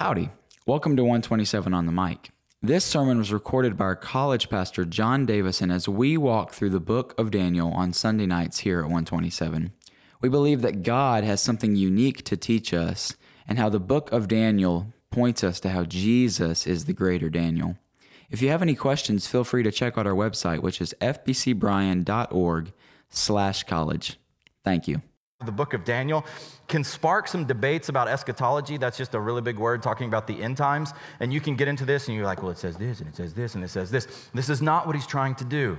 Howdy. Welcome to 127 on the mic. This sermon was recorded by our college pastor, John Davison, as we walk through the book of Daniel on Sunday nights here at 127. We believe that God has something unique to teach us and how the book of Daniel points us to how Jesus is the greater Daniel. If you have any questions, feel free to check out our website, which is fbcbryan.org slash college. Thank you. The book of Daniel can spark some debates about eschatology. That's just a really big word talking about the end times. And you can get into this and you're like, well, it says this and it says this and it says this. This is not what he's trying to do.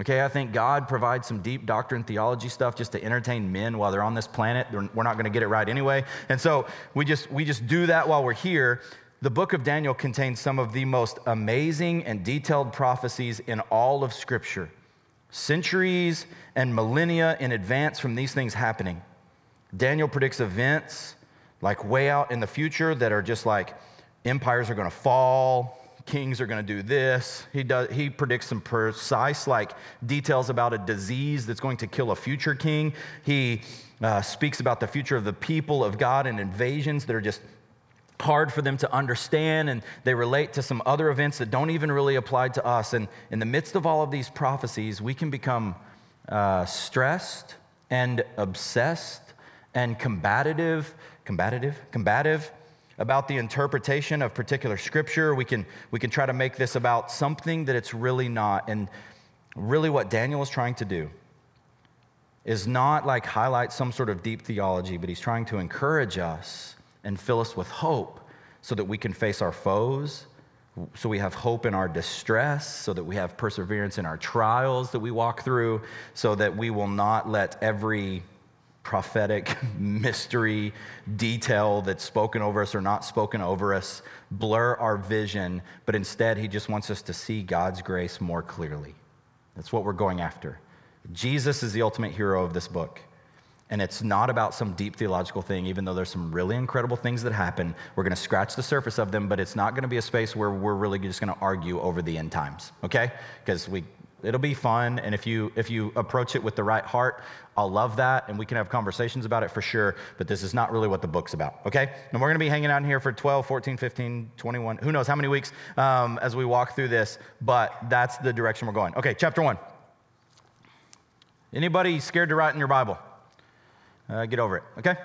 Okay, I think God provides some deep doctrine theology stuff just to entertain men while they're on this planet. We're not going to get it right anyway. And so we just we just do that while we're here. The book of Daniel contains some of the most amazing and detailed prophecies in all of scripture centuries and millennia in advance from these things happening. Daniel predicts events like way out in the future that are just like empires are going to fall, kings are going to do this. He does he predicts some precise like details about a disease that's going to kill a future king. He uh, speaks about the future of the people of God and invasions that are just hard for them to understand, and they relate to some other events that don't even really apply to us. And in the midst of all of these prophecies, we can become uh, stressed and obsessed and combative, combative, combative about the interpretation of particular scripture. We can, we can try to make this about something that it's really not. And really, what Daniel is trying to do is not like highlight some sort of deep theology, but he's trying to encourage us and fill us with hope so that we can face our foes, so we have hope in our distress, so that we have perseverance in our trials that we walk through, so that we will not let every prophetic mystery detail that's spoken over us or not spoken over us blur our vision, but instead, he just wants us to see God's grace more clearly. That's what we're going after. Jesus is the ultimate hero of this book. And it's not about some deep theological thing, even though there's some really incredible things that happen. We're going to scratch the surface of them, but it's not going to be a space where we're really just going to argue over the end times, okay? Because we, it'll be fun, and if you if you approach it with the right heart, I'll love that, and we can have conversations about it for sure. But this is not really what the book's about, okay? And we're to be hanging out here for 12, 14, 15, 21, who knows how many weeks um, as we walk through this. But that's the direction we're going. Okay, chapter one. Anybody scared to write in your Bible? Uh, get over it, okay?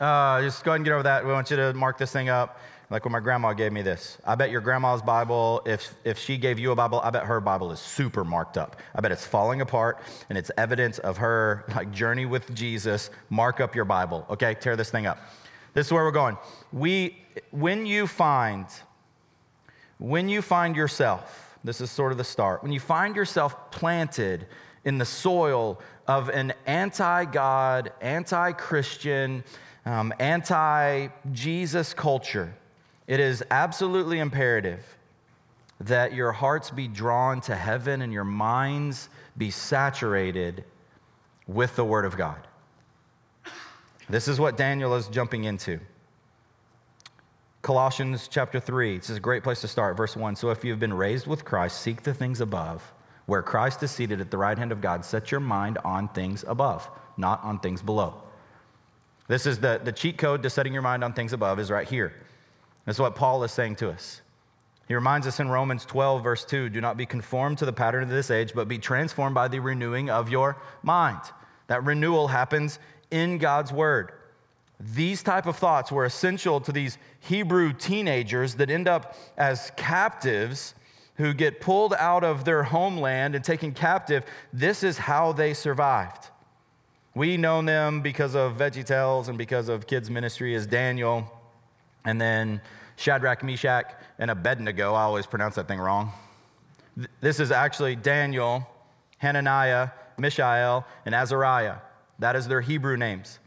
Uh, just go ahead and get over that. We want you to mark this thing up like when my grandma gave me this. I bet your grandma's Bible, if, if she gave you a Bible, I bet her Bible is super marked up. I bet it's falling apart and it's evidence of her like journey with Jesus. Mark up your Bible, okay? Tear this thing up. This is where we're going. We, when you find, when you find yourself, this is sort of the start, when you find yourself planted in the soil of an anti God, anti Christian, um, anti Jesus culture, it is absolutely imperative that your hearts be drawn to heaven and your minds be saturated with the Word of God. This is what Daniel is jumping into. Colossians chapter 3, this is a great place to start. Verse 1 So if you have been raised with Christ, seek the things above where Christ is seated at the right hand of God, set your mind on things above, not on things below. This is the, the cheat code to setting your mind on things above is right here. That's what Paul is saying to us. He reminds us in Romans 12, verse 2 do not be conformed to the pattern of this age, but be transformed by the renewing of your mind. That renewal happens in God's word. These type of thoughts were essential to these Hebrew teenagers that end up as captives who get pulled out of their homeland and taken captive, this is how they survived. We know them because of VeggieTales and because of kids' ministry as Daniel, and then Shadrach, Meshach, and Abednego. I always pronounce that thing wrong. This is actually Daniel, Hananiah, Mishael, and Azariah. That is their Hebrew names.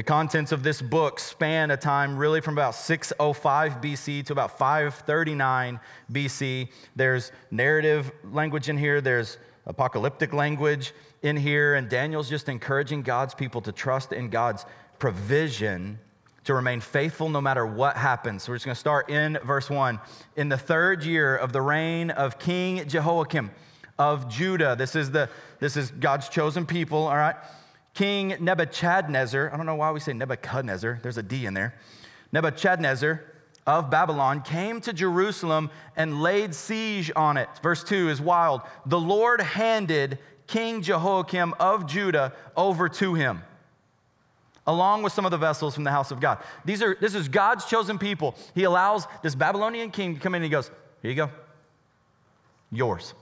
The contents of this book span a time really from about 605 BC to about 539 BC. There's narrative language in here, there's apocalyptic language in here, and Daniel's just encouraging God's people to trust in God's provision to remain faithful no matter what happens. So we're just going to start in verse 1. In the third year of the reign of King Jehoiakim of Judah, this is, the, this is God's chosen people, all right? King Nebuchadnezzar, I don't know why we say Nebuchadnezzar, there's a D in there. Nebuchadnezzar of Babylon came to Jerusalem and laid siege on it. Verse 2 is wild. The Lord handed King Jehoiakim of Judah over to him, along with some of the vessels from the house of God. These are, this is God's chosen people. He allows this Babylonian king to come in and he goes, Here you go. Yours.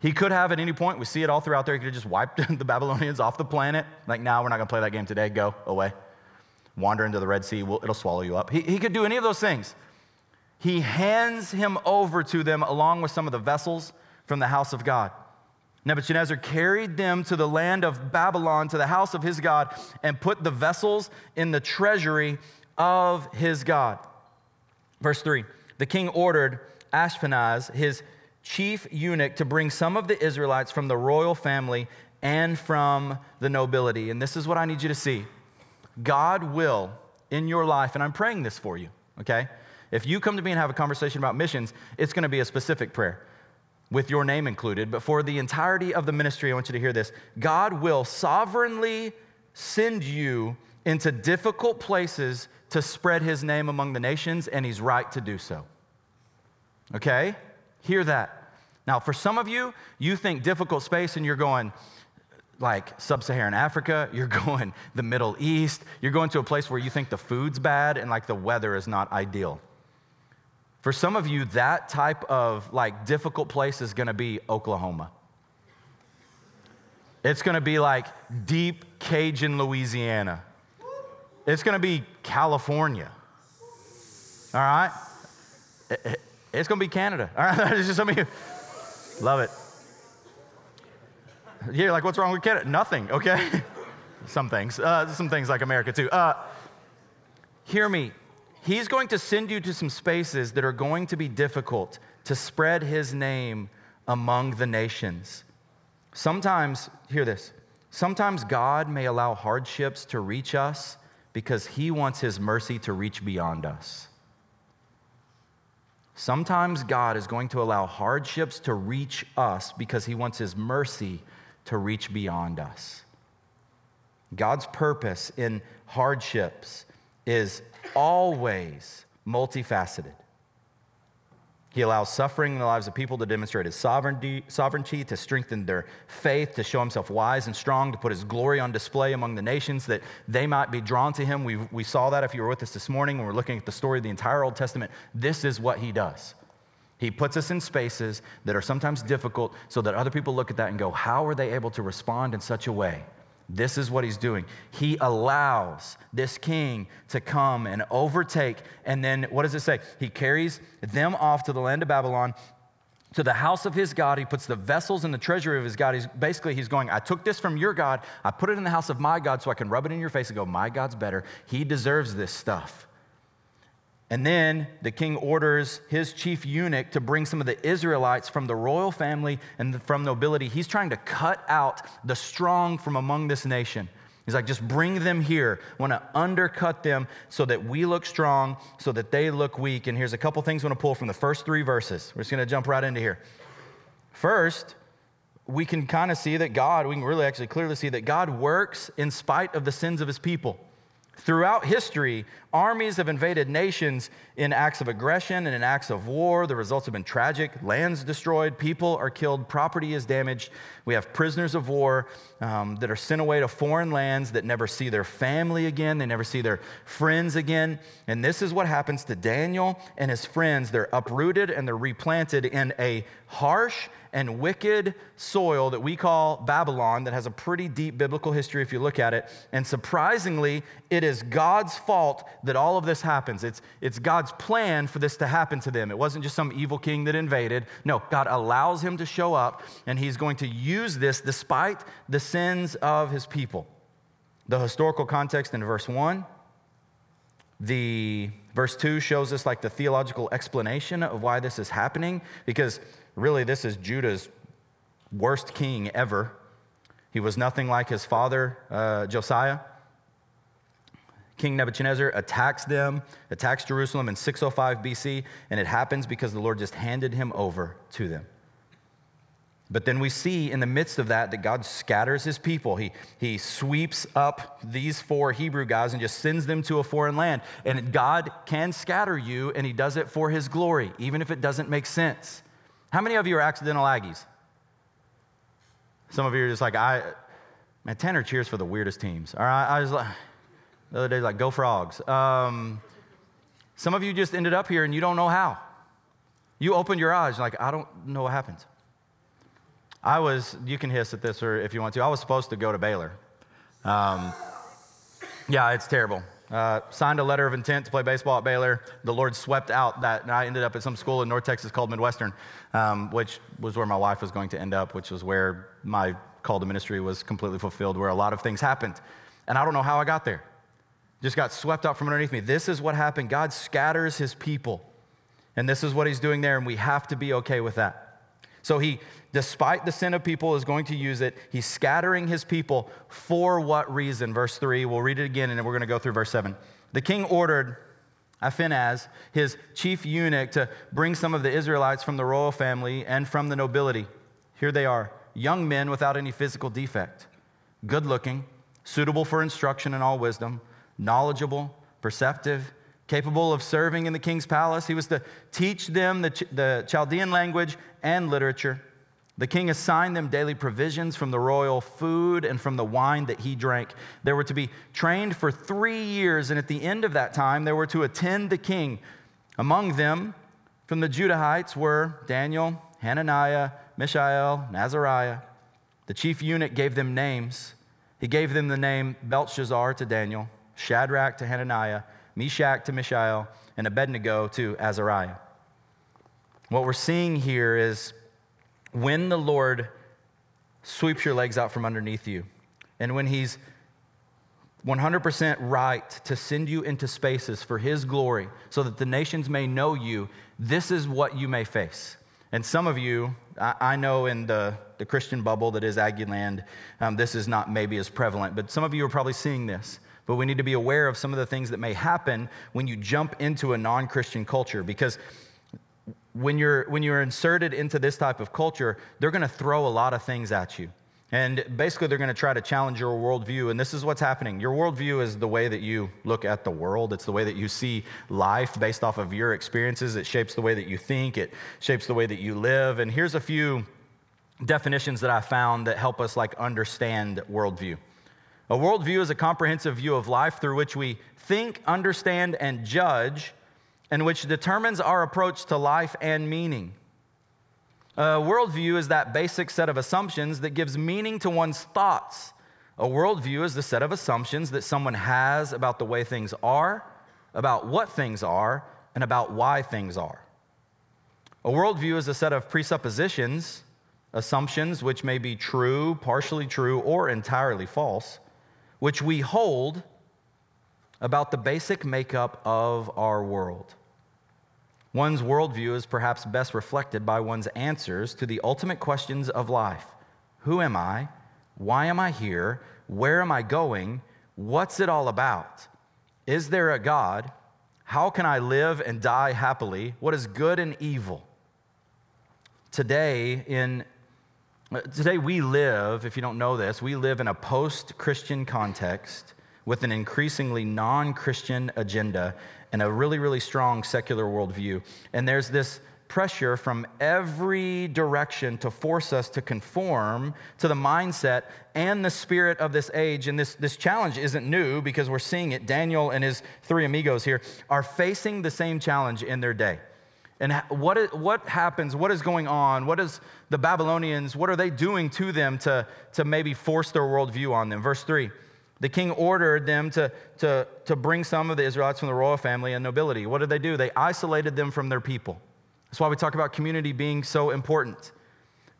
He could have at any point, we see it all throughout there, he could have just wiped the Babylonians off the planet. Like, now nah, we're not going to play that game today. Go away. Wander into the Red Sea, we'll, it'll swallow you up. He, he could do any of those things. He hands him over to them along with some of the vessels from the house of God. Nebuchadnezzar carried them to the land of Babylon, to the house of his God, and put the vessels in the treasury of his God. Verse 3 The king ordered Ashpenaz, his chief eunuch to bring some of the Israelites from the royal family and from the nobility. And this is what I need you to see God will in your life, and I'm praying this for you, okay? If you come to me and have a conversation about missions, it's gonna be a specific prayer with your name included. But for the entirety of the ministry, I want you to hear this God will sovereignly send you into difficult places to spread his name among the nations, and he's right to do so. Okay? Hear that. Now, for some of you, you think difficult space and you're going, like sub Saharan Africa, you're going the Middle East, you're going to a place where you think the food's bad and like the weather is not ideal. For some of you, that type of like difficult place is gonna be Oklahoma. It's gonna be like deep Cajun Louisiana. It's gonna be California. All right? It's gonna be Canada. All right? Just some of you love it. You're like, what's wrong with Canada? Nothing, okay? some things. Uh, some things like America too. Uh, hear me. He's going to send you to some spaces that are going to be difficult to spread his name among the nations. Sometimes, hear this, sometimes God may allow hardships to reach us because he wants his mercy to reach beyond us. Sometimes God is going to allow hardships to reach us because he wants his mercy to reach beyond us. God's purpose in hardships is always multifaceted. He allows suffering in the lives of people to demonstrate his sovereignty, sovereignty, to strengthen their faith, to show himself wise and strong, to put his glory on display among the nations, that they might be drawn to him. We, we saw that if you were with us this morning when we we're looking at the story of the entire Old Testament. This is what he does. He puts us in spaces that are sometimes difficult so that other people look at that and go, How are they able to respond in such a way? This is what he's doing. He allows this king to come and overtake. And then what does it say? He carries them off to the land of Babylon, to the house of his God. He puts the vessels in the treasury of his God. He's basically he's going, I took this from your God, I put it in the house of my God so I can rub it in your face and go, My God's better. He deserves this stuff. And then the king orders his chief eunuch to bring some of the Israelites from the royal family and from nobility. He's trying to cut out the strong from among this nation. He's like, just bring them here. I want to undercut them so that we look strong, so that they look weak. And here's a couple things I want to pull from the first three verses. We're just going to jump right into here. First, we can kind of see that God, we can really actually clearly see that God works in spite of the sins of his people. Throughout history, armies have invaded nations in acts of aggression and in acts of war. The results have been tragic. Lands destroyed, people are killed, property is damaged. We have prisoners of war um, that are sent away to foreign lands that never see their family again, they never see their friends again. And this is what happens to Daniel and his friends. They're uprooted and they're replanted in a harsh and wicked soil that we call Babylon, that has a pretty deep biblical history if you look at it. And surprisingly, it is God's fault that all of this happens. It's, it's God's plan for this to happen to them. It wasn't just some evil king that invaded. No, God allows him to show up, and he's going to use this despite the sins of his people. The historical context in verse 1 the verse 2 shows us like the theological explanation of why this is happening because Really, this is Judah's worst king ever. He was nothing like his father, uh, Josiah. King Nebuchadnezzar attacks them, attacks Jerusalem in 605 BC, and it happens because the Lord just handed him over to them. But then we see in the midst of that that God scatters his people. He, he sweeps up these four Hebrew guys and just sends them to a foreign land. And God can scatter you, and he does it for his glory, even if it doesn't make sense. How many of you are accidental Aggies? Some of you are just like, I, man, Tanner cheers for the weirdest teams. All right, I was like, the other day, like, go frogs. Um, some of you just ended up here and you don't know how. You opened your eyes, like, I don't know what happened. I was, you can hiss at this or if you want to, I was supposed to go to Baylor. Um, yeah, it's terrible. Uh, signed a letter of intent to play baseball at Baylor. The Lord swept out that, and I ended up at some school in North Texas called Midwestern, um, which was where my wife was going to end up, which was where my call to ministry was completely fulfilled, where a lot of things happened. And I don't know how I got there. Just got swept out from underneath me. This is what happened. God scatters his people. And this is what he's doing there, and we have to be okay with that. So he despite the sin of people, is going to use it. He's scattering his people for what reason? Verse 3, we'll read it again and then we're going to go through verse 7. The king ordered Ashpenaz, his chief eunuch, to bring some of the Israelites from the royal family and from the nobility. Here they are young men without any physical defect, good looking, suitable for instruction in all wisdom, knowledgeable, perceptive, capable of serving in the king's palace. He was to teach them the, the Chaldean language and literature. The king assigned them daily provisions from the royal food and from the wine that he drank. They were to be trained for three years, and at the end of that time, they were to attend the king. Among them, from the Judahites, were Daniel, Hananiah, Mishael, Azariah. The chief eunuch gave them names. He gave them the name Belshazzar to Daniel, Shadrach to Hananiah, Meshach to Mishael, and Abednego to Azariah. What we're seeing here is when the Lord sweeps your legs out from underneath you, and when He's 100% right to send you into spaces for His glory so that the nations may know you, this is what you may face. And some of you, I, know in the, the Christian bubble that is Aggieland, um, this is not maybe as prevalent, but some of you are probably seeing this. But we need to be aware of some of the things that may happen when you jump into a non Christian culture because when you're, when you're inserted into this type of culture, they're going to throw a lot of things at you. And basically, they're going to try to challenge your worldview. And this is what's happening. Your worldview is the way that you look at the world, it's the way that you see life based off of your experiences. It shapes the way that you think, it shapes the way that you live. And here's a few definitions that I found that help us like understand worldview. A worldview is a comprehensive view of life through which we think, understand, and judge and which determines our approach to life and meaning. A worldview is that basic set of assumptions that gives meaning to one's thoughts. A worldview is the set of assumptions that someone has about the way things are, about what things are, and about why things are. A worldview is a set of presuppositions, assumptions which may be true, partially true, or entirely false, which we hold about the basic makeup of our world. One's worldview is perhaps best reflected by one's answers to the ultimate questions of life Who am I? Why am I here? Where am I going? What's it all about? Is there a God? How can I live and die happily? What is good and evil? Today, in Uh, today, we live, if you don't know this, we live in a post Christian context with an increasingly non Christian agenda and a really, really strong secular worldview. And there's this pressure from every direction to force us to conform to the mindset and the spirit of this age. And this, this challenge isn't new because we're seeing it. Daniel and his three amigos here are facing the same challenge in their day. And what, what happens? What is going on? What is the Babylonians, what are they doing to them to, to maybe force their worldview on them? Verse 3 the king ordered them to, to, to bring some of the Israelites from the royal family and nobility. What did they do? They isolated them from their people. That's why we talk about community being so important.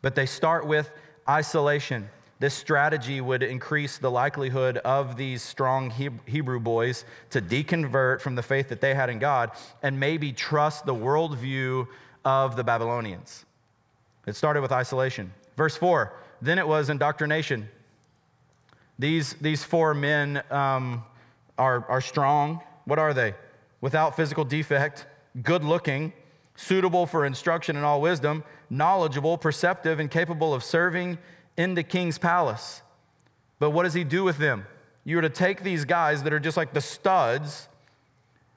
But they start with isolation. This strategy would increase the likelihood of these strong Hebrew boys to deconvert from the faith that they had in God and maybe trust the worldview of the Babylonians. It started with isolation. Verse 4 Then it was indoctrination. These, these four men um, are, are strong. What are they? Without physical defect, good looking, suitable for instruction in all wisdom, knowledgeable, perceptive, and capable of serving in the king's palace. But what does he do with them? You're to take these guys that are just like the studs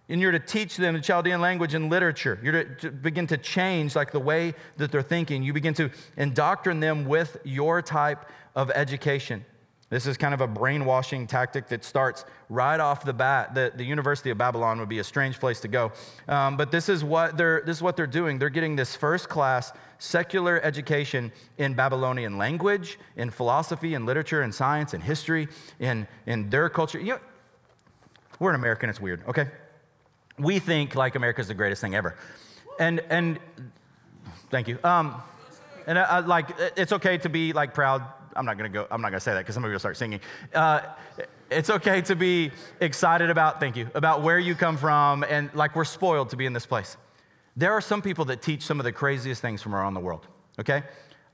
and you're to teach them the Chaldean language and literature. You're to, to, begin to change like the way that they're thinking. You begin to indoctrinate them with your type of education. This is kind of a brainwashing tactic that starts right off the bat. The, the University of Babylon would be a strange place to go. Um, but this is, what they're, this is what they're doing. They're getting this first class secular education in Babylonian language, in philosophy, and literature, and science, and history, in, in their culture. You know, we're an American, it's weird, okay? We think like America's the greatest thing ever. And, and thank you. Um, and I, I, like, it's okay to be like proud I'm not gonna go, I'm not gonna say that because some of you will start singing. Uh, it's okay to be excited about, thank you, about where you come from, and like we're spoiled to be in this place. There are some people that teach some of the craziest things from around the world, okay?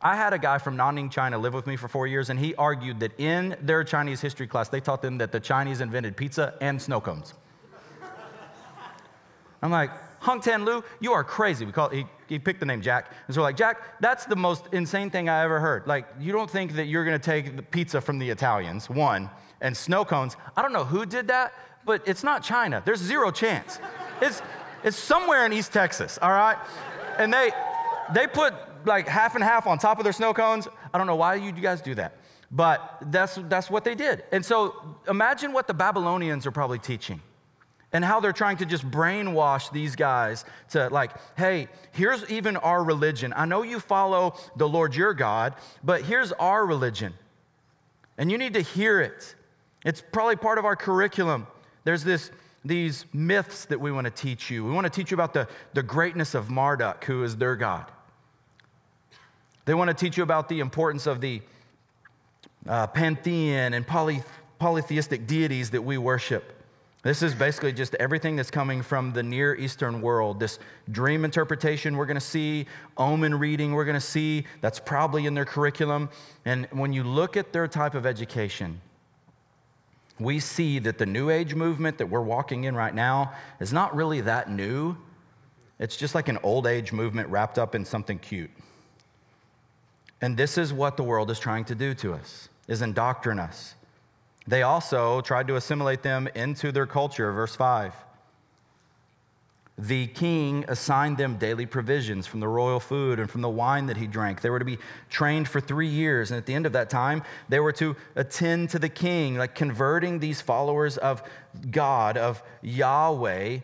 I had a guy from Nanning, China live with me for four years, and he argued that in their Chinese history class, they taught them that the Chinese invented pizza and snow cones. I'm like, Hung Tan Lu, you are crazy. We call he, he picked the name Jack. And so we're like, Jack, that's the most insane thing I ever heard. Like, you don't think that you're gonna take the pizza from the Italians, one, and snow cones. I don't know who did that, but it's not China. There's zero chance. It's, it's somewhere in East Texas, all right? And they, they put like half and half on top of their snow cones. I don't know why you guys do that, but that's, that's what they did. And so imagine what the Babylonians are probably teaching and how they're trying to just brainwash these guys to like, hey, here's even our religion. I know you follow the Lord your God, but here's our religion. And you need to hear it. It's probably part of our curriculum. There's this these myths that we want to teach you. We want to teach you about the, the greatness of Marduk, who is their God. They want to teach you about the importance of the uh, pantheon and poly, polytheistic deities that we worship. This is basically just everything that's coming from the Near Eastern world. This dream interpretation we're going to see, omen reading we're going to see, that's probably in their curriculum. And when you look at their type of education, we see that the New Age movement that we're walking in right now is not really that new. It's just like an old age movement wrapped up in something cute. And this is what the world is trying to do to us, is indoctrinate us. They also tried to assimilate them into their culture, verse 5. The king assigned them daily provisions from the royal food and from the wine that he drank. They were to be trained for three years. And at the end of that time, they were to attend to the king, like converting these followers of God, of Yahweh,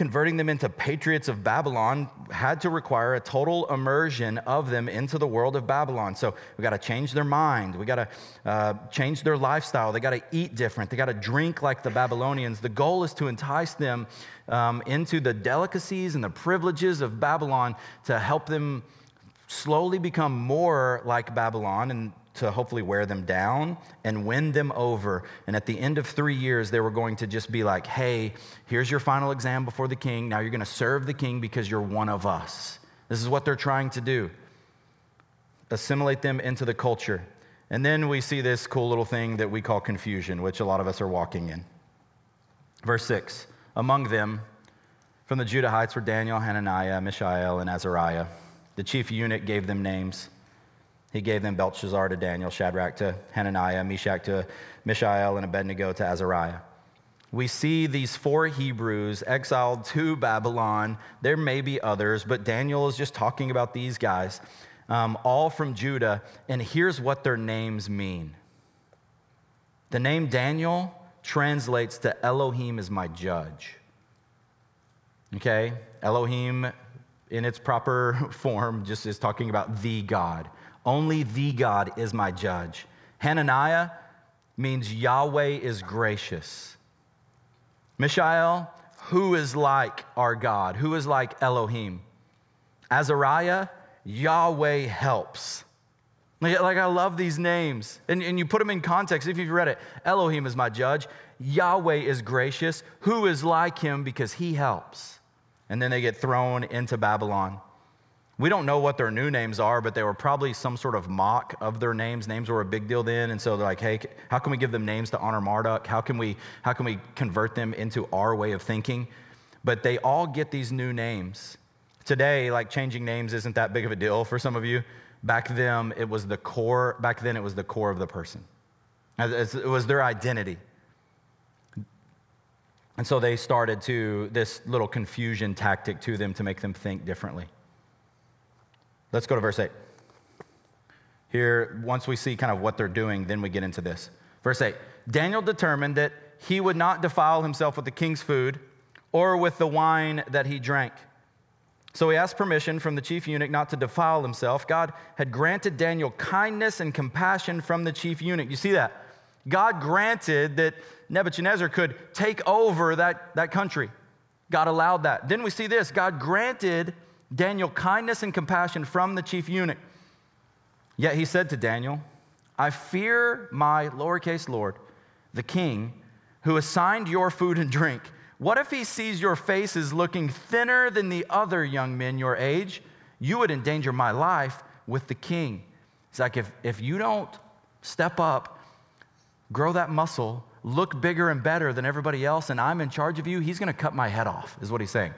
converting them into patriots of Babylon had to require a total immersion of them into the world of Babylon. So we got to change their mind. We got to uh, change their lifestyle. They got to eat different. They got to drink like the Babylonians. The goal is to entice them um, into the delicacies and the privileges of Babylon to help them slowly become more like Babylon and to hopefully wear them down and win them over. And at the end of three years, they were going to just be like, hey, here's your final exam before the king. Now you're going to serve the king because you're one of us. This is what they're trying to do assimilate them into the culture. And then we see this cool little thing that we call confusion, which a lot of us are walking in. Verse 6 Among them, from the Judahites were Daniel, Hananiah, Mishael, and Azariah. The chief eunuch gave them names. He gave them Belshazzar to Daniel, Shadrach to Hananiah, Meshach to Mishael, and Abednego to Azariah. We see these four Hebrews exiled to Babylon. There may be others, but Daniel is just talking about these guys, um, all from Judah. And here's what their names mean the name Daniel translates to Elohim is my judge. Okay? Elohim, in its proper form, just is talking about the God. Only the God is my judge. Hananiah means Yahweh is gracious. Mishael, who is like our God? Who is like Elohim? Azariah, Yahweh helps. Like, I love these names. And, and you put them in context if you've read it. Elohim is my judge. Yahweh is gracious. Who is like him because he helps? And then they get thrown into Babylon. We don't know what their new names are, but they were probably some sort of mock of their names. Names were a big deal then, and so they're like, "Hey, how can we give them names to honor Marduk? How can we how can we convert them into our way of thinking?" But they all get these new names Today, like changing names isn't that big of a deal for some of you. Back then, it was the core, back then, it was the core of the person. It was their identity. And so they started to this little confusion tactic to them to make them think differently. Let's go to verse 8. Here, once we see kind of what they're doing, then we get into this. Verse 8 Daniel determined that he would not defile himself with the king's food or with the wine that he drank. So he asked permission from the chief eunuch not to defile himself. God had granted Daniel kindness and compassion from the chief eunuch. You see that? God granted that Nebuchadnezzar could take over that, that country. God allowed that. Then we see this God granted Daniel kindness and compassion from the chief eunuch. Yet he said to Daniel, I fear my lowercase lord, the king, who assigned your food and drink. What if he sees your faces looking thinner than the other young men your age? You would endanger my life with the king. It's like if, if you don't step up, grow that muscle, look bigger and better than everybody else, and I'm in charge of you, he's going to cut my head off, is what he's saying.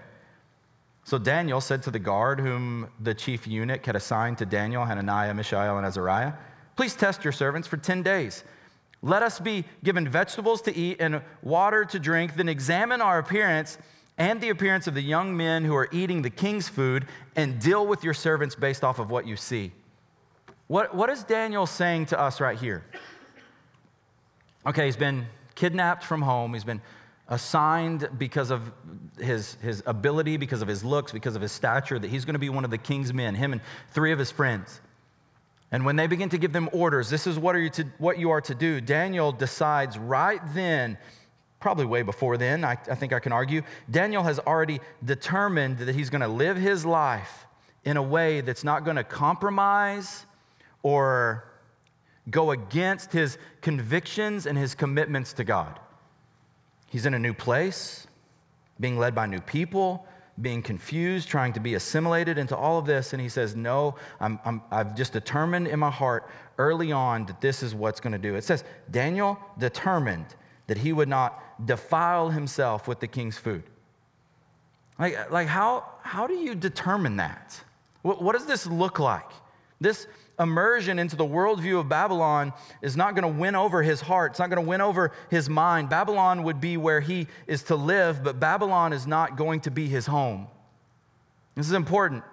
So Daniel said to the guard whom the chief eunuch had assigned to Daniel, Hananiah, Mishael, and Azariah, Please test your servants for 10 days. Let us be given vegetables to eat and water to drink, then examine our appearance and the appearance of the young men who are eating the king's food, and deal with your servants based off of what you see. What, what is Daniel saying to us right here? Okay, he's been kidnapped from home. He's been assigned because of his, his ability, because of his looks, because of his stature, that he's going to be one of the king's men, him and three of his friends. And when they begin to give them orders, this is what, are you to, what you are to do, Daniel decides right then, probably way before then, I, I think I can argue, Daniel has already determined that he's going to live his life in a way that's not going to compromise or go against his convictions and his commitments to God. He's in a new place, being led by new people, being confused, trying to be assimilated into all of this. And he says, No, I'm, I'm, I've just determined in my heart early on that this is what's going to do. It says, Daniel determined that he would not defile himself with the king's food. Like, like how, how do you determine that? What, what does this look like? This immersion into the worldview of Babylon is not going to win over his heart. It's not going to win over his mind. Babylon would be where he is to live, but Babylon is not going to be his home. This is important.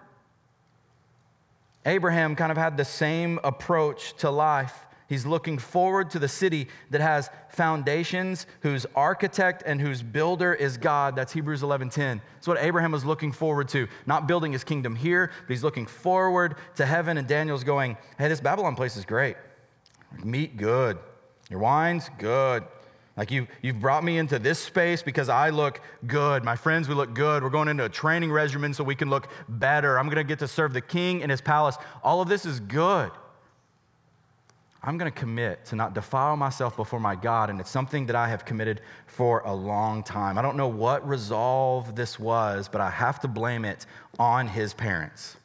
Abraham kind of had the same approach to life. He's looking forward to the city that has foundations, whose architect and whose builder is God. That's Hebrews 11:10. That's what Abraham was looking forward to. Not building his kingdom here, but he's looking forward to heaven. And Daniel's going, "Hey, this Babylon place is great. Meat good. Your wine's good. Like you, you've brought me into this space because I look good. My friends, we look good. We're going into a training regimen so we can look better. I'm going to get to serve the king in his palace. All of this is good." I'm going to commit to not defile myself before my God, and it's something that I have committed for a long time. I don't know what resolve this was, but I have to blame it on his parents.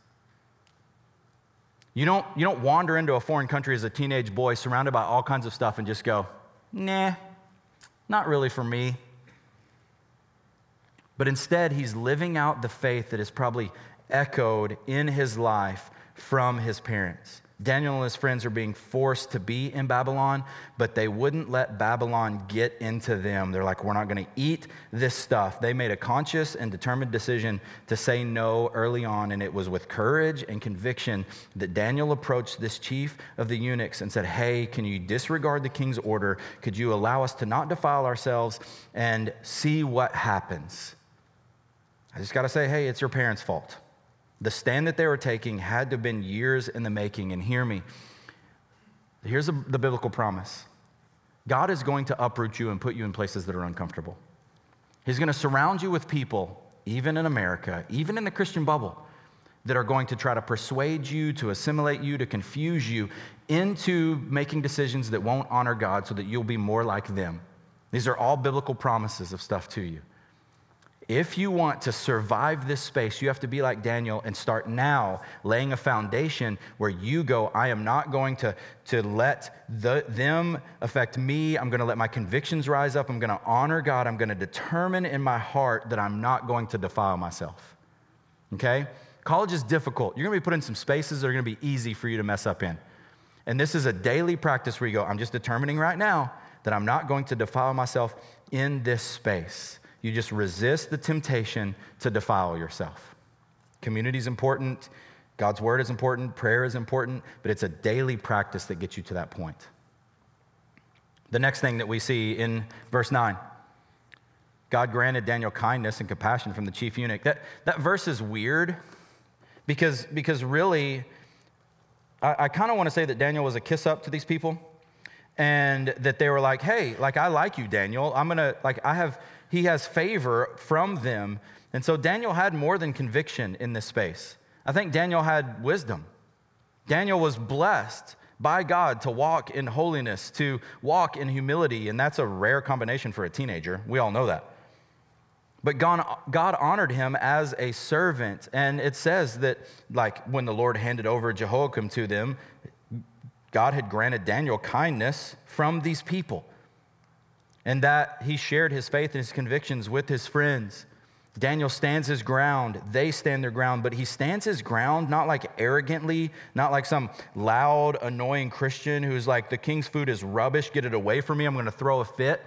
You don't, you don't wander into a foreign country as a teenage boy surrounded by all kinds of stuff and just go, nah, not really for me. But instead, he's living out the faith that is probably echoed in his life from his parents. Daniel and his friends are being forced to be in Babylon, but they wouldn't let Babylon get into them. They're like, we're not going to eat this stuff. They made a conscious and determined decision to say no early on, and it was with courage and conviction that Daniel approached this chief of the eunuchs and said, Hey, can you disregard the king's order? Could you allow us to not defile ourselves and see what happens? I just got to say, hey, it's your parents' fault. The stand that they were taking had to have been years in the making. And hear me here's the, biblical promise God is going to uproot you and put you in places that are uncomfortable. He's going to surround you with people, even in America, even in the Christian bubble, that are going to try to persuade you, to assimilate you, to confuse you into making decisions that won't honor God so that you'll be more like them. These are all biblical promises of stuff to you. If you want to survive this space, you have to be like Daniel and start now laying a foundation where you go, I am not going to, to let the, them affect me. I'm going to let my convictions rise up. I'm going to honor God. I'm going to determine in my heart that I'm not going to defile myself. Okay? College is difficult. You're gonna be put in some spaces that are gonna be easy for you to mess up in. And this is a daily practice where you go, I'm just determining right now that I'm not going to defile myself in this space. You just resist the temptation to defile yourself. Community is important, God's word is important, prayer is important, but it's a daily practice that gets you to that point. The next thing that we see in verse 9 God granted Daniel kindness and compassion from the chief eunuch. That, that verse is weird because, because really, I, I kind of want to say that Daniel was a kiss up to these people and that they were like, hey, like, I like you, Daniel. I'm to, like, I have, he has favor from them. And so Daniel had more than conviction in this space. I think Daniel had wisdom. Daniel was blessed by God to walk in holiness, to walk in humility, and that's a rare combination for a teenager. We all know that. But God, God honored him as a servant. And it says that, like, when the Lord handed over Jehoiakim to them, God had granted Daniel kindness from these people. And that he shared his faith and his convictions with his friends. Daniel stands his ground. They stand their ground, but he stands his ground not like arrogantly, not like some loud, annoying Christian who's like, the king's food is rubbish, get it away from me, I'm gonna throw a fit.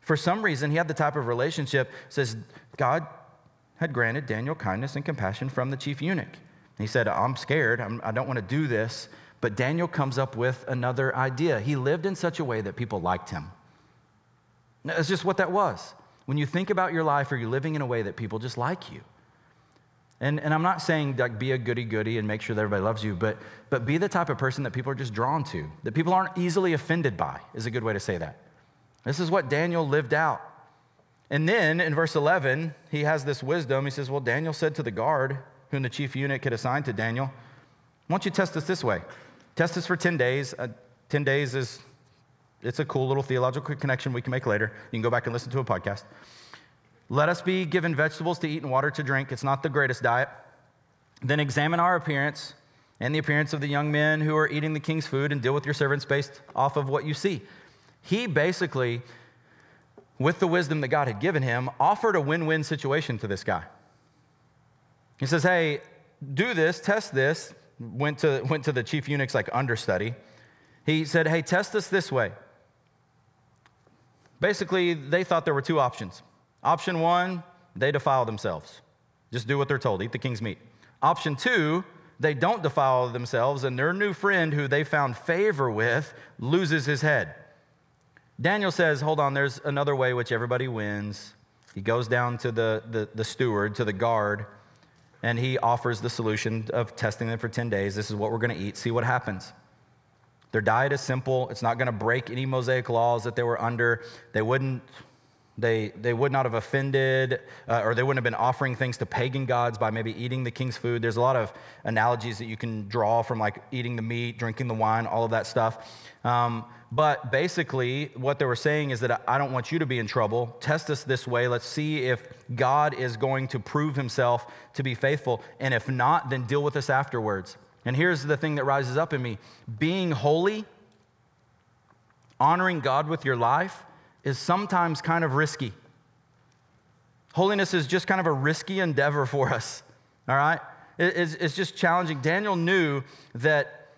For some reason, he had the type of relationship says God had granted Daniel kindness and compassion from the chief eunuch. He said, I'm scared. I'm, I do not want to do this. But Daniel comes up with another idea. He lived in such a way that people liked him. That's just what that was. When you think about your life, are you living in a way that people just like you? And, and I'm not saying like be a goody goody and make sure that everybody loves you, but, but be the type of person that people are just drawn to, that people aren't easily offended by, is a good way to say that. This is what Daniel lived out. And then in verse 11, he has this wisdom. He says, Well, Daniel said to the guard, whom the chief eunuch had assigned to Daniel, Why don't you test us this way? Test this for 10 days. Uh, 10 days is, it's a cool little theological connection we can make later. You can go back and listen to a podcast. Let us be given vegetables to eat and water to drink. It's not the greatest diet. Then examine our appearance and the appearance of the young men who are eating the king's food and deal with your servants based off of what you see. He basically, with the wisdom that God had given him, offered a win win situation to this guy. He says, Hey, do this, test this. Went to, went to the chief eunuch's like understudy. He said, Hey, test this this way. Basically, they thought there were two options. Option one, they defile themselves. Just do what they're told, eat the king's meat. Option two, they don't defile themselves, and their new friend, who they found favor with, loses his head. Daniel says, hold on, there's another way which everybody wins. He goes down to the, the, the, steward, to the guard, and he offers the solution of testing them for 10 days. This is what we're going to eat, see what happens. Their diet is simple. It's not going to break any Mosaic laws that they were under. They wouldn't they, they would not have offended, uh, or they wouldn't have been offering things to pagan gods by maybe eating the king's food. There's a lot of analogies that you can draw from like eating the meat, drinking the wine, all of that stuff. Um, but basically, what they were saying is that I don't want you to be in trouble. Test us this way. Let's see if God is going to prove himself to be faithful. And if not, then deal with us afterwards. And here's the thing that rises up in me being holy, honoring God with your life, is sometimes kind of risky. Holiness is just kind of a risky endeavor for us, all right? It's, it's just challenging. Daniel knew that,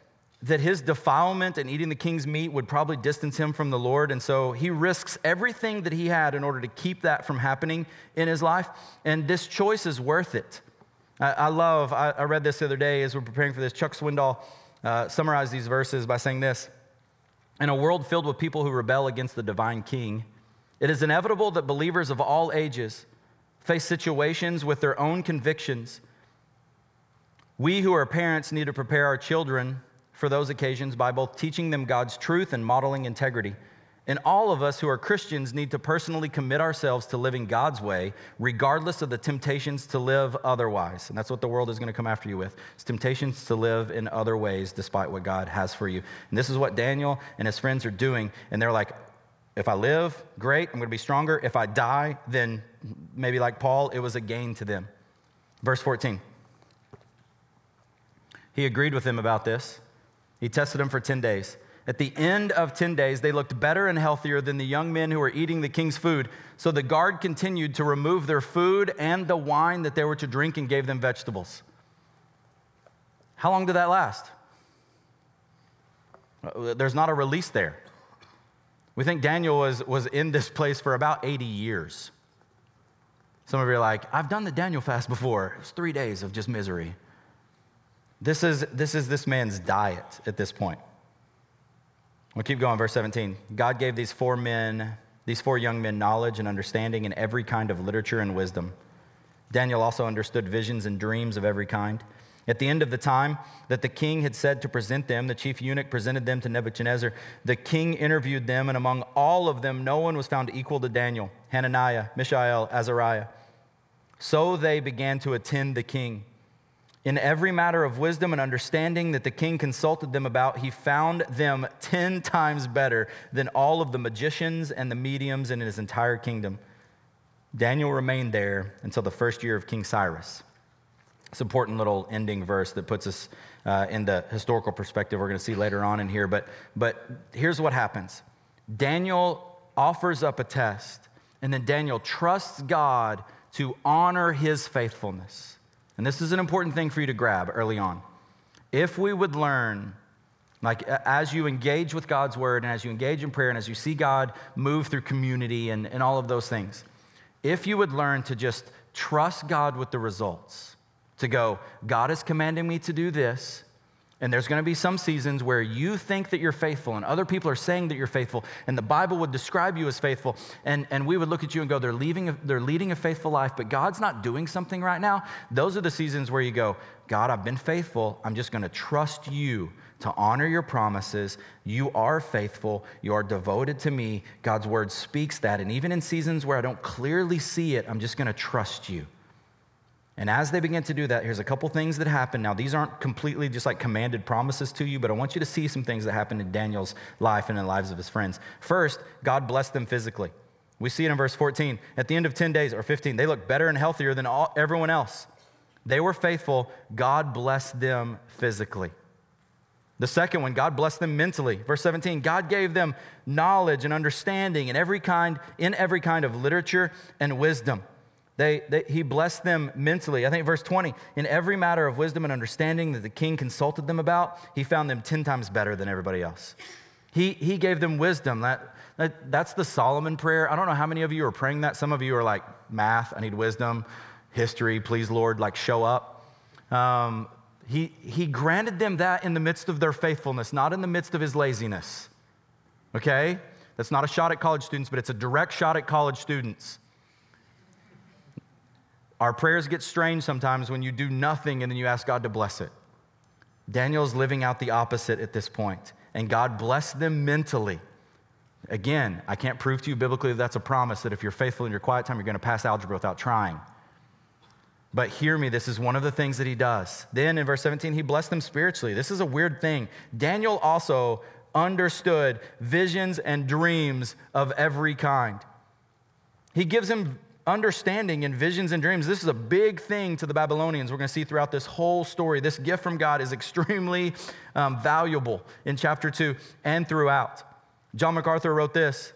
that his defilement and eating the king's meat would probably distance him from the Lord, and so he risks everything that he had in order to keep that from happening in his life, and this choice is worth it. I, I love, I, I, read this the other day as we're preparing for this. Chuck Swindoll uh, summarized these verses by saying this in a world filled with people who rebel against the divine king, it is inevitable that believers of all ages face situations with their own convictions. We who are parents need to prepare our children for those occasions by both teaching them God's truth and modeling integrity. And all of us who are Christians need to personally commit ourselves to living God's way, regardless of the temptations to live otherwise. And that's what the world is going to come after you with. It's temptations to live in other ways despite what God has for you. And this is what Daniel and his friends are doing. And they're like, if I live, great, I'm going to be stronger. If I die, then maybe like Paul, it was a gain to them. Verse 14. He agreed with them about this. He tested them for 10 days. At the end of 10 days, they looked better and healthier than the young men who were eating the king's food. So the guard continued to remove their food and the wine that they were to drink and gave them vegetables. How long did that last? Uh, there's not a release there. We think Daniel was, was in this place for about 80 years. Some of you are like, I've done the Daniel fast before. It's three days of just misery. This is, this is this man's diet at this point. We'll keep going, verse 17. God gave these four men, these four young men, knowledge and understanding in every kind of literature and wisdom. Daniel also understood visions and dreams of every kind. At the end of the time that the king had said to present them, the chief eunuch presented them to Nebuchadnezzar. The king interviewed them, and among all of them, no one was found equal to Daniel, Hananiah, Mishael, Azariah. So they began to attend the king. In every matter of wisdom and understanding that the king consulted them about, he found them 10 times better than all of the magicians and the mediums in his entire kingdom. Daniel remained there until the first year of King Cyrus. It's an important little ending verse that puts us uh, in the historical perspective we're going to see later on in here. But, but here's what happens Daniel offers up a test, and then Daniel trusts God to honor his faithfulness. And this is an important thing for you to grab early on. If we would learn, like as you engage with God's word and as you engage in prayer and as you see God move through community and, and all of those things, if you would learn to just trust God with the results, to go, God is commanding me to do this, and there's going to be some seasons where you think that you're faithful, and other people are saying that you're faithful, and the Bible would describe you as faithful. And, and we would look at you and go, they're, leaving they're leading a faithful life, but God's not doing something right now. Those are the seasons where you go, God, I've been faithful. I'm just going to trust you to honor your promises. You are faithful. You are devoted to me. God's word speaks that. And even in seasons where I don't clearly see it, I'm just going to trust you. And as they begin to do that, here's a couple things that happen. Now, these aren't completely just like commanded promises to you, but I want you to see some things that happened in Daniel's life and in the lives of his friends. First, God blessed them physically. We see it in verse 14. At the end of 10 days, or 15, they look better and healthier than all, everyone else. They were faithful. God blessed them physically. The second one, God blessed them mentally. Verse 17, God gave them knowledge and understanding in every kind, in every kind of literature and wisdom. They, they, he blessed them mentally. I think verse 20, in every matter of wisdom and understanding that the king consulted them about, he found them 10 times better than everybody else. He, he gave them wisdom. That, that, that's the Solomon prayer. I don't know how many of you are praying that. Some of you are like, math, I need wisdom, history, please, Lord, like show up. Um, he, he granted them that in the midst of their faithfulness, not in the midst of his laziness. Okay? That's not a shot at college students, but it's a direct shot at college students. Our prayers get strange sometimes when you do nothing and then you ask God to bless it. Daniel's living out the opposite at this point, and God blessed them mentally. Again, I can't prove to you biblically that that's a promise that if you're faithful in your quiet time, you're going to pass algebra without trying. But hear me, this is one of the things that he does. Then in verse 17, he blessed them spiritually. This is a weird thing. Daniel also understood visions and dreams of every kind. He gives him understanding and visions and dreams. This is a big thing to the Babylonians. We're going to see throughout this whole story. This gift from God is extremely um, valuable in chapter 2 and throughout. John MacArthur wrote this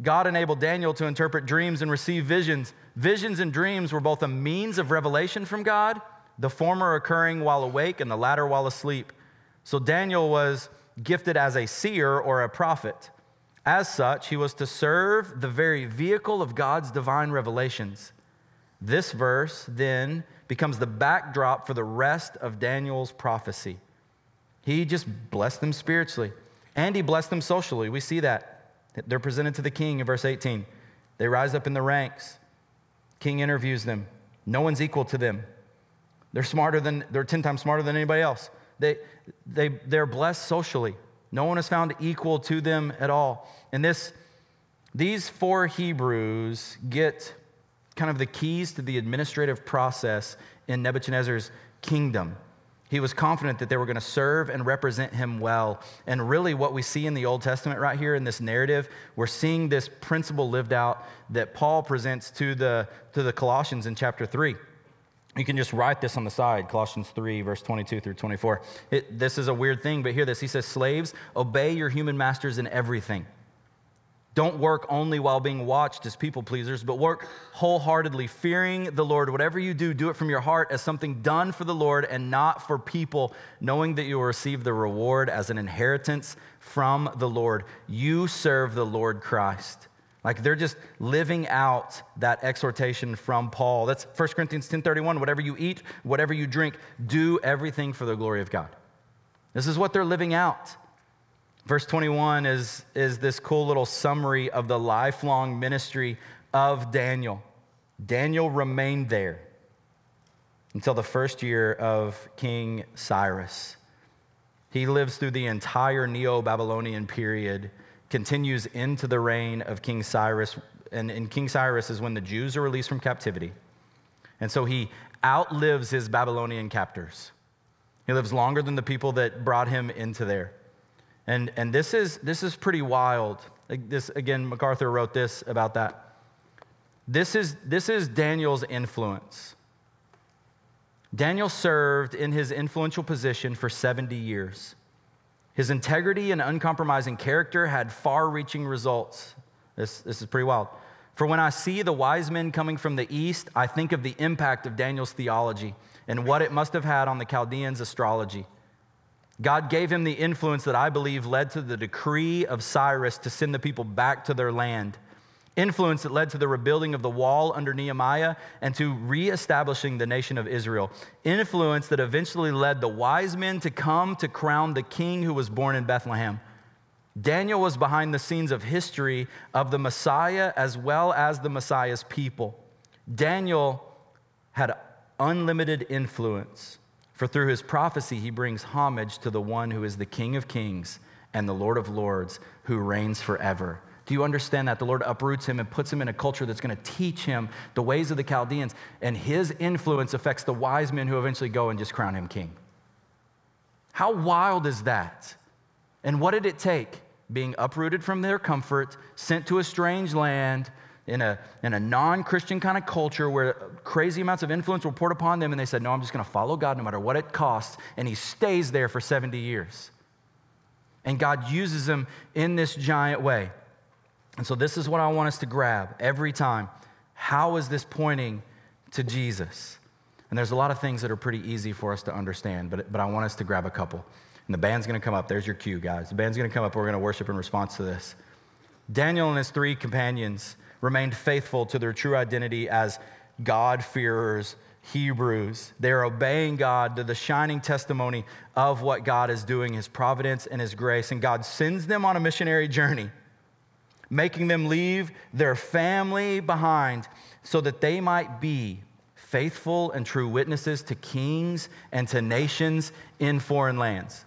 God enabled Daniel to interpret dreams and receive visions. Visions and dreams were both a means of revelation from God, the former occurring while awake and the latter while asleep. So Daniel was gifted as a seer or a prophet. As such, he was to serve the very vehicle of God's divine revelations. This verse then becomes the backdrop for the rest of Daniel's prophecy. He just blessed them spiritually and he blessed them socially. We see that. They're presented to the king in verse 18. They rise up in the ranks. King interviews them. No one's equal to them. They're smarter than, they're 10 times smarter than anybody else. They, they, they're blessed socially. No one is found equal to them at all. And this, these four Hebrews get kind of the keys to the administrative process in Nebuchadnezzar's kingdom. He was confident that they were going to serve and represent him well. And really, what we see in the Old Testament right here in this narrative, we're seeing this principle lived out that Paul presents to the, to the Colossians in chapter 3. You can just write this on the side, Colossians 3, verse 22 through 24. It, this is a weird thing, but hear this. He says, Slaves, obey your human masters in everything. Don't work only while being watched as people pleasers, but work wholeheartedly, fearing the Lord. Whatever you do, do it from your heart as something done for the Lord and not for people, knowing that you will receive the reward as an inheritance from the Lord. You serve the Lord Christ. Like they're just living out that exhortation from Paul. That's 1 Corinthians 10:31, whatever you eat, whatever you drink, do everything for the glory of God. This is what they're living out. Verse 21 is, is this cool little summary of the lifelong ministry of Daniel. Daniel remained there until the first year of King Cyrus. He lives through the entire Neo Babylonian period continues into the reign of King Cyrus. And, and King Cyrus is when the Jews are released from captivity. And so he outlives his Babylonian captors. He lives longer than the people that brought him into there. And, and this, is, this is pretty wild. Like this, again, MacArthur wrote this about that. This is, this is Daniel's influence. Daniel served in his influential position for 70 years. His integrity and uncompromising character had far reaching results. This, this is pretty wild. For when I see the wise men coming from the east, I think of the impact of Daniel's theology and what it must have had on the Chaldeans' astrology. God gave him the influence that I believe led to the decree of Cyrus to send the people back to their land influence that led to the rebuilding of the wall under Nehemiah and to reestablishing the nation of Israel. Influence that eventually led the wise men to come to crown the king who was born in Bethlehem. Daniel was behind the scenes of history of the Messiah as well as the Messiah's people. Daniel had unlimited influence, for through his prophecy, he brings homage to the one who is the King of kings and the Lord of lords, who reigns forever. Do you understand that? The Lord uproots him and puts him in a culture that's going to teach him the ways of the Chaldeans, and his influence affects the wise men who eventually go and just crown him king. How wild is that? And what did it take? Being uprooted from their comfort, sent to a strange land, in a, in a non Christian kind of culture where crazy amounts of influence were poured upon them, and they said, No, I'm just going to follow God no matter what it costs. And he stays there for 70 years. And God uses him in this giant way. And so, this is what I want us to grab every time. How is this pointing to Jesus? And there's a lot of things that are pretty easy for us to understand, but, but I want us to grab a couple. And the band's gonna come up. There's your cue, guys. The band's gonna come up. We're gonna worship in response to this. Daniel and his three companions remained faithful to their true identity as God-fearers, Hebrews. They're obeying God to the shining testimony of what God is doing, His providence and His grace. And God sends them on a missionary journey making them leave their family behind so that they might be faithful and true witnesses to kings and to nations in foreign lands.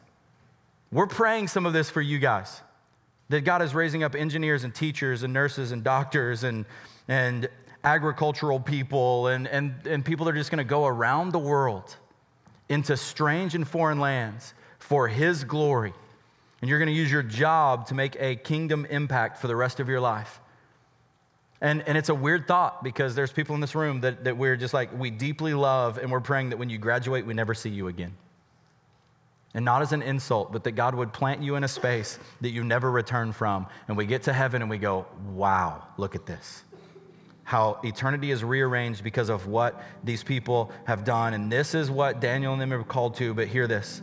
We're praying some of this for you guys. That God is raising up engineers and teachers and nurses and doctors and, and agricultural people and, and, and people that are just going to go around the world into strange and foreign lands for His glory and you're going to use your job to make a kingdom impact for the rest of your life. And, and it's a weird thought because there's people in this room that, that we're just like, we deeply love, and we're praying that when you graduate, we never see you again. And not as an insult, but that God would plant you in a space that you never return from. And we get to heaven and we go, wow, look at this. How eternity is rearranged because of what these people have done. And this is what Daniel and them are called to. But hear this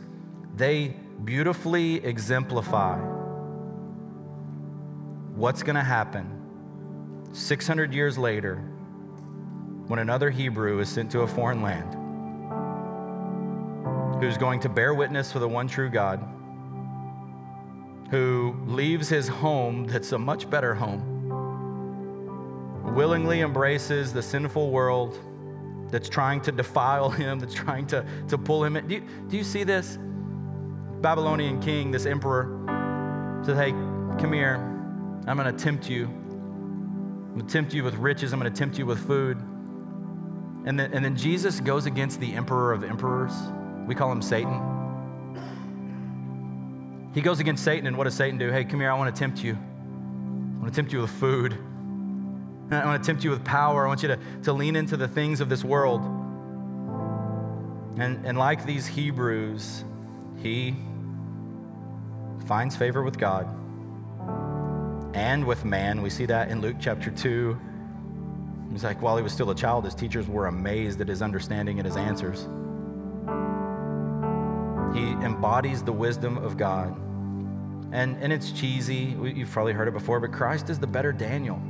they beautifully exemplify what's going to happen 600 years later when another Hebrew is sent to a foreign land who's going to bear witness for the one true God, who leaves his home that's a much better home, willingly embraces the sinful world that's trying to defile him, that's trying to, to pull him in. Do you, do you see this? Babylonian king, this emperor, says, Hey, come here. I'm going to tempt you. I'm going to tempt you with riches. I'm going to tempt you with food. And then, and then Jesus goes against the emperor of emperors. We call him Satan. He goes against Satan, and what does Satan do? Hey, come here. I want to tempt you. I want to tempt you with food. I want to tempt you with power. I want you to, to lean into the things of this world. And, and like these Hebrews, he finds favor with God and with man. We see that in Luke chapter 2. He's like, while he was still a child, his teachers were amazed at his understanding and his answers. He embodies the wisdom of God. And, and it's cheesy, you've probably heard it before, but Christ is the better Daniel.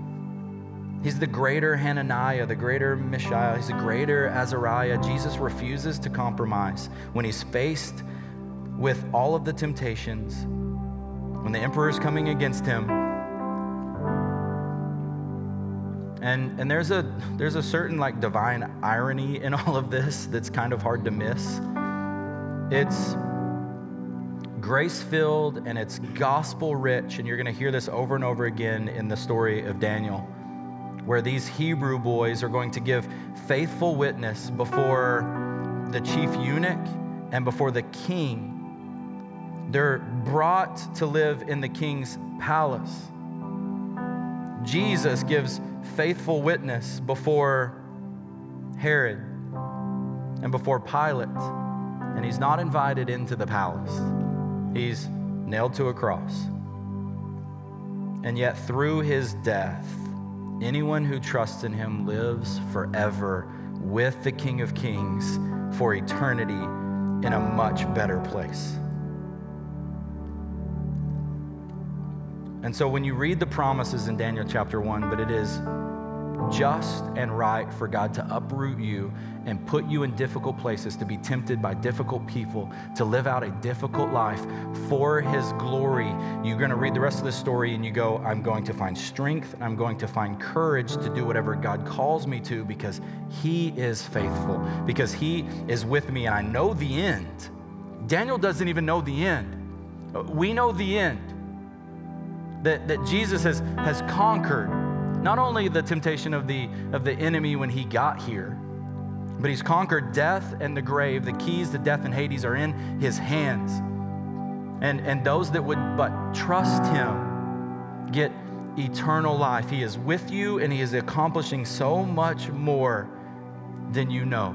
He's the greater Hananiah, the greater Mishael, he's the greater Azariah. Jesus refuses to compromise when he's faced with all of the temptations, when the emperor is coming against him. And, and there's, a, there's a certain like divine irony in all of this that's kind of hard to miss. It's grace filled and it's gospel rich, and you're going to hear this over and over again in the story of Daniel, where these Hebrew boys are going to give faithful witness before the chief eunuch and before the king. They're brought to live in the king's palace. Jesus gives faithful witness before Herod and before Pilate, and he's not invited into the palace. He's nailed to a cross. And yet, through his death, anyone who trusts in him lives forever with the King of Kings for eternity in a much better place. And so when you read the promises in Daniel chapter 1, but it is just and right for God to uproot you and put you in difficult places, to be tempted by difficult people, to live out a difficult life for His glory. You're going to read the rest of the story and you go, I'm going to find strength I'm going to find courage to do whatever God calls me to because He is faithful, because He is with me and I know the end. Daniel doesn't even know the end. We know the end. That, that Jesus has, has conquered not only the temptation of the, of the enemy when he got here, but he's conquered death and the grave. The keys to death and Hades are in his hands. And, and those that would but trust him get eternal life. He is with you and he is accomplishing so much more than you know.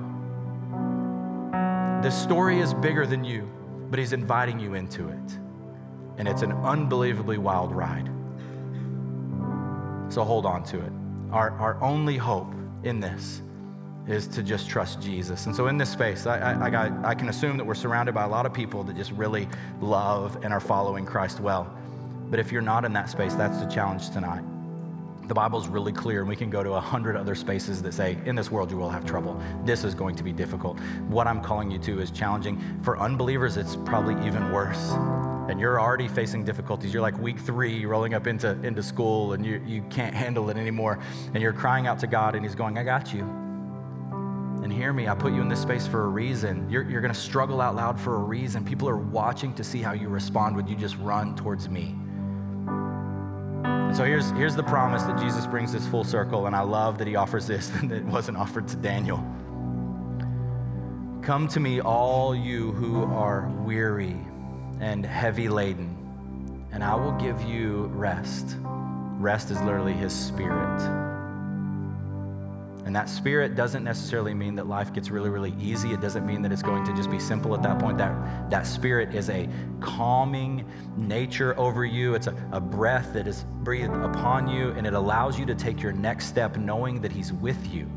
The story is bigger than you, but he's inviting you into it. And it's an unbelievably wild ride. So hold on to it. Our, our only hope in this is to just trust Jesus. And so in this space, I, I, I, got, I can assume that we're surrounded by a lot of people that just really love and are following Christ well. But if you're not in that space, that's the challenge tonight. The Bible's really clear, and we can go to a hundred other spaces that say, in this world you will have trouble. This is going to be difficult. What I'm calling you to is challenging. For unbelievers, it's probably even worse and you're already facing difficulties. You're like week three, rolling up into, into school, and you, you can't handle it anymore. And you're crying out to God, and He's going, I got you. And hear me, I put you in this space for a reason. You're, you're going to struggle out loud for a reason. People are watching to see how you respond. Would you just run towards me? And so here's, here's the promise that Jesus brings this full circle, and I love that He offers this it wasn't offered to Daniel. Come to me, all you who are weary and heavy laden, and I will give you rest. Rest is literally His Spirit. And that spirit doesn't necessarily mean that life gets really, really easy. It doesn't mean that it's going to just be simple at that point. That, that spirit is a calming nature over you. It's a, a breath that is breathed upon you, and it allows you to take your next step knowing that He's with you.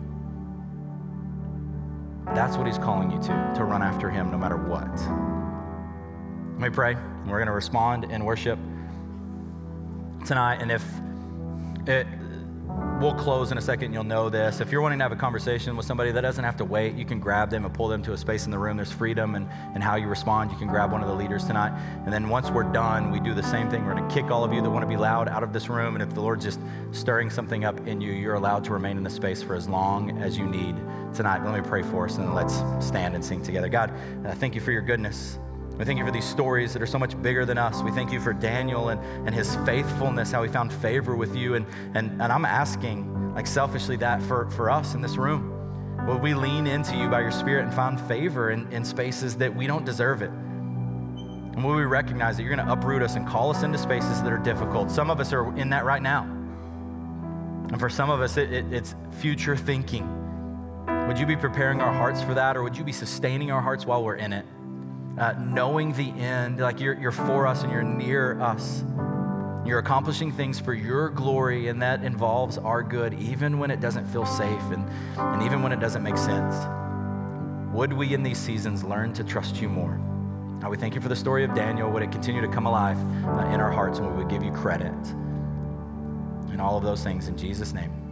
That's what He's calling you to, to run after Him no matter what. Let me pray, we're going to respond in worship tonight. And if it, we'll close in a second, you'll know this. If you're wanting to have a conversation with somebody that doesn't have to wait, you can grab them and pull them to a space in the room. There's freedom and, and how you respond. You can grab one of the leaders tonight. And then once we're done, we do the same thing. We're going to kick all of you that want to be loud out of this room. And if the Lord's just stirring something up in you, you're allowed to remain in the space for as long as you need tonight. Let me pray for us and let's stand and sing together. God, uh, thank you for your goodness. We thank you for these stories that are so much bigger than us. We thank you for Daniel and, and his faithfulness, how he found favor with you. And, and, and I'm asking, like selfishly, that for, for us in this room. Will we lean into you by your Spirit and find favor in, in spaces that we don't deserve it? And will we recognize that you're going to uproot us and call us into spaces that are difficult? Some of us are in that right now. And for some of us, it, it, it's future thinking Would you be preparing our hearts for that, or would you be sustaining our hearts while we're in it? Uh, knowing the end, like you're, you're for us and you're near us. You're accomplishing things for your glory, and that involves our good, even when it doesn't feel safe and, and even when it doesn't make sense. Would we in these seasons learn to trust you more? Now, we thank you for the story of Daniel. Would it continue to come alive uh, in our hearts, and we would give you credit? And all of those things in Jesus' name.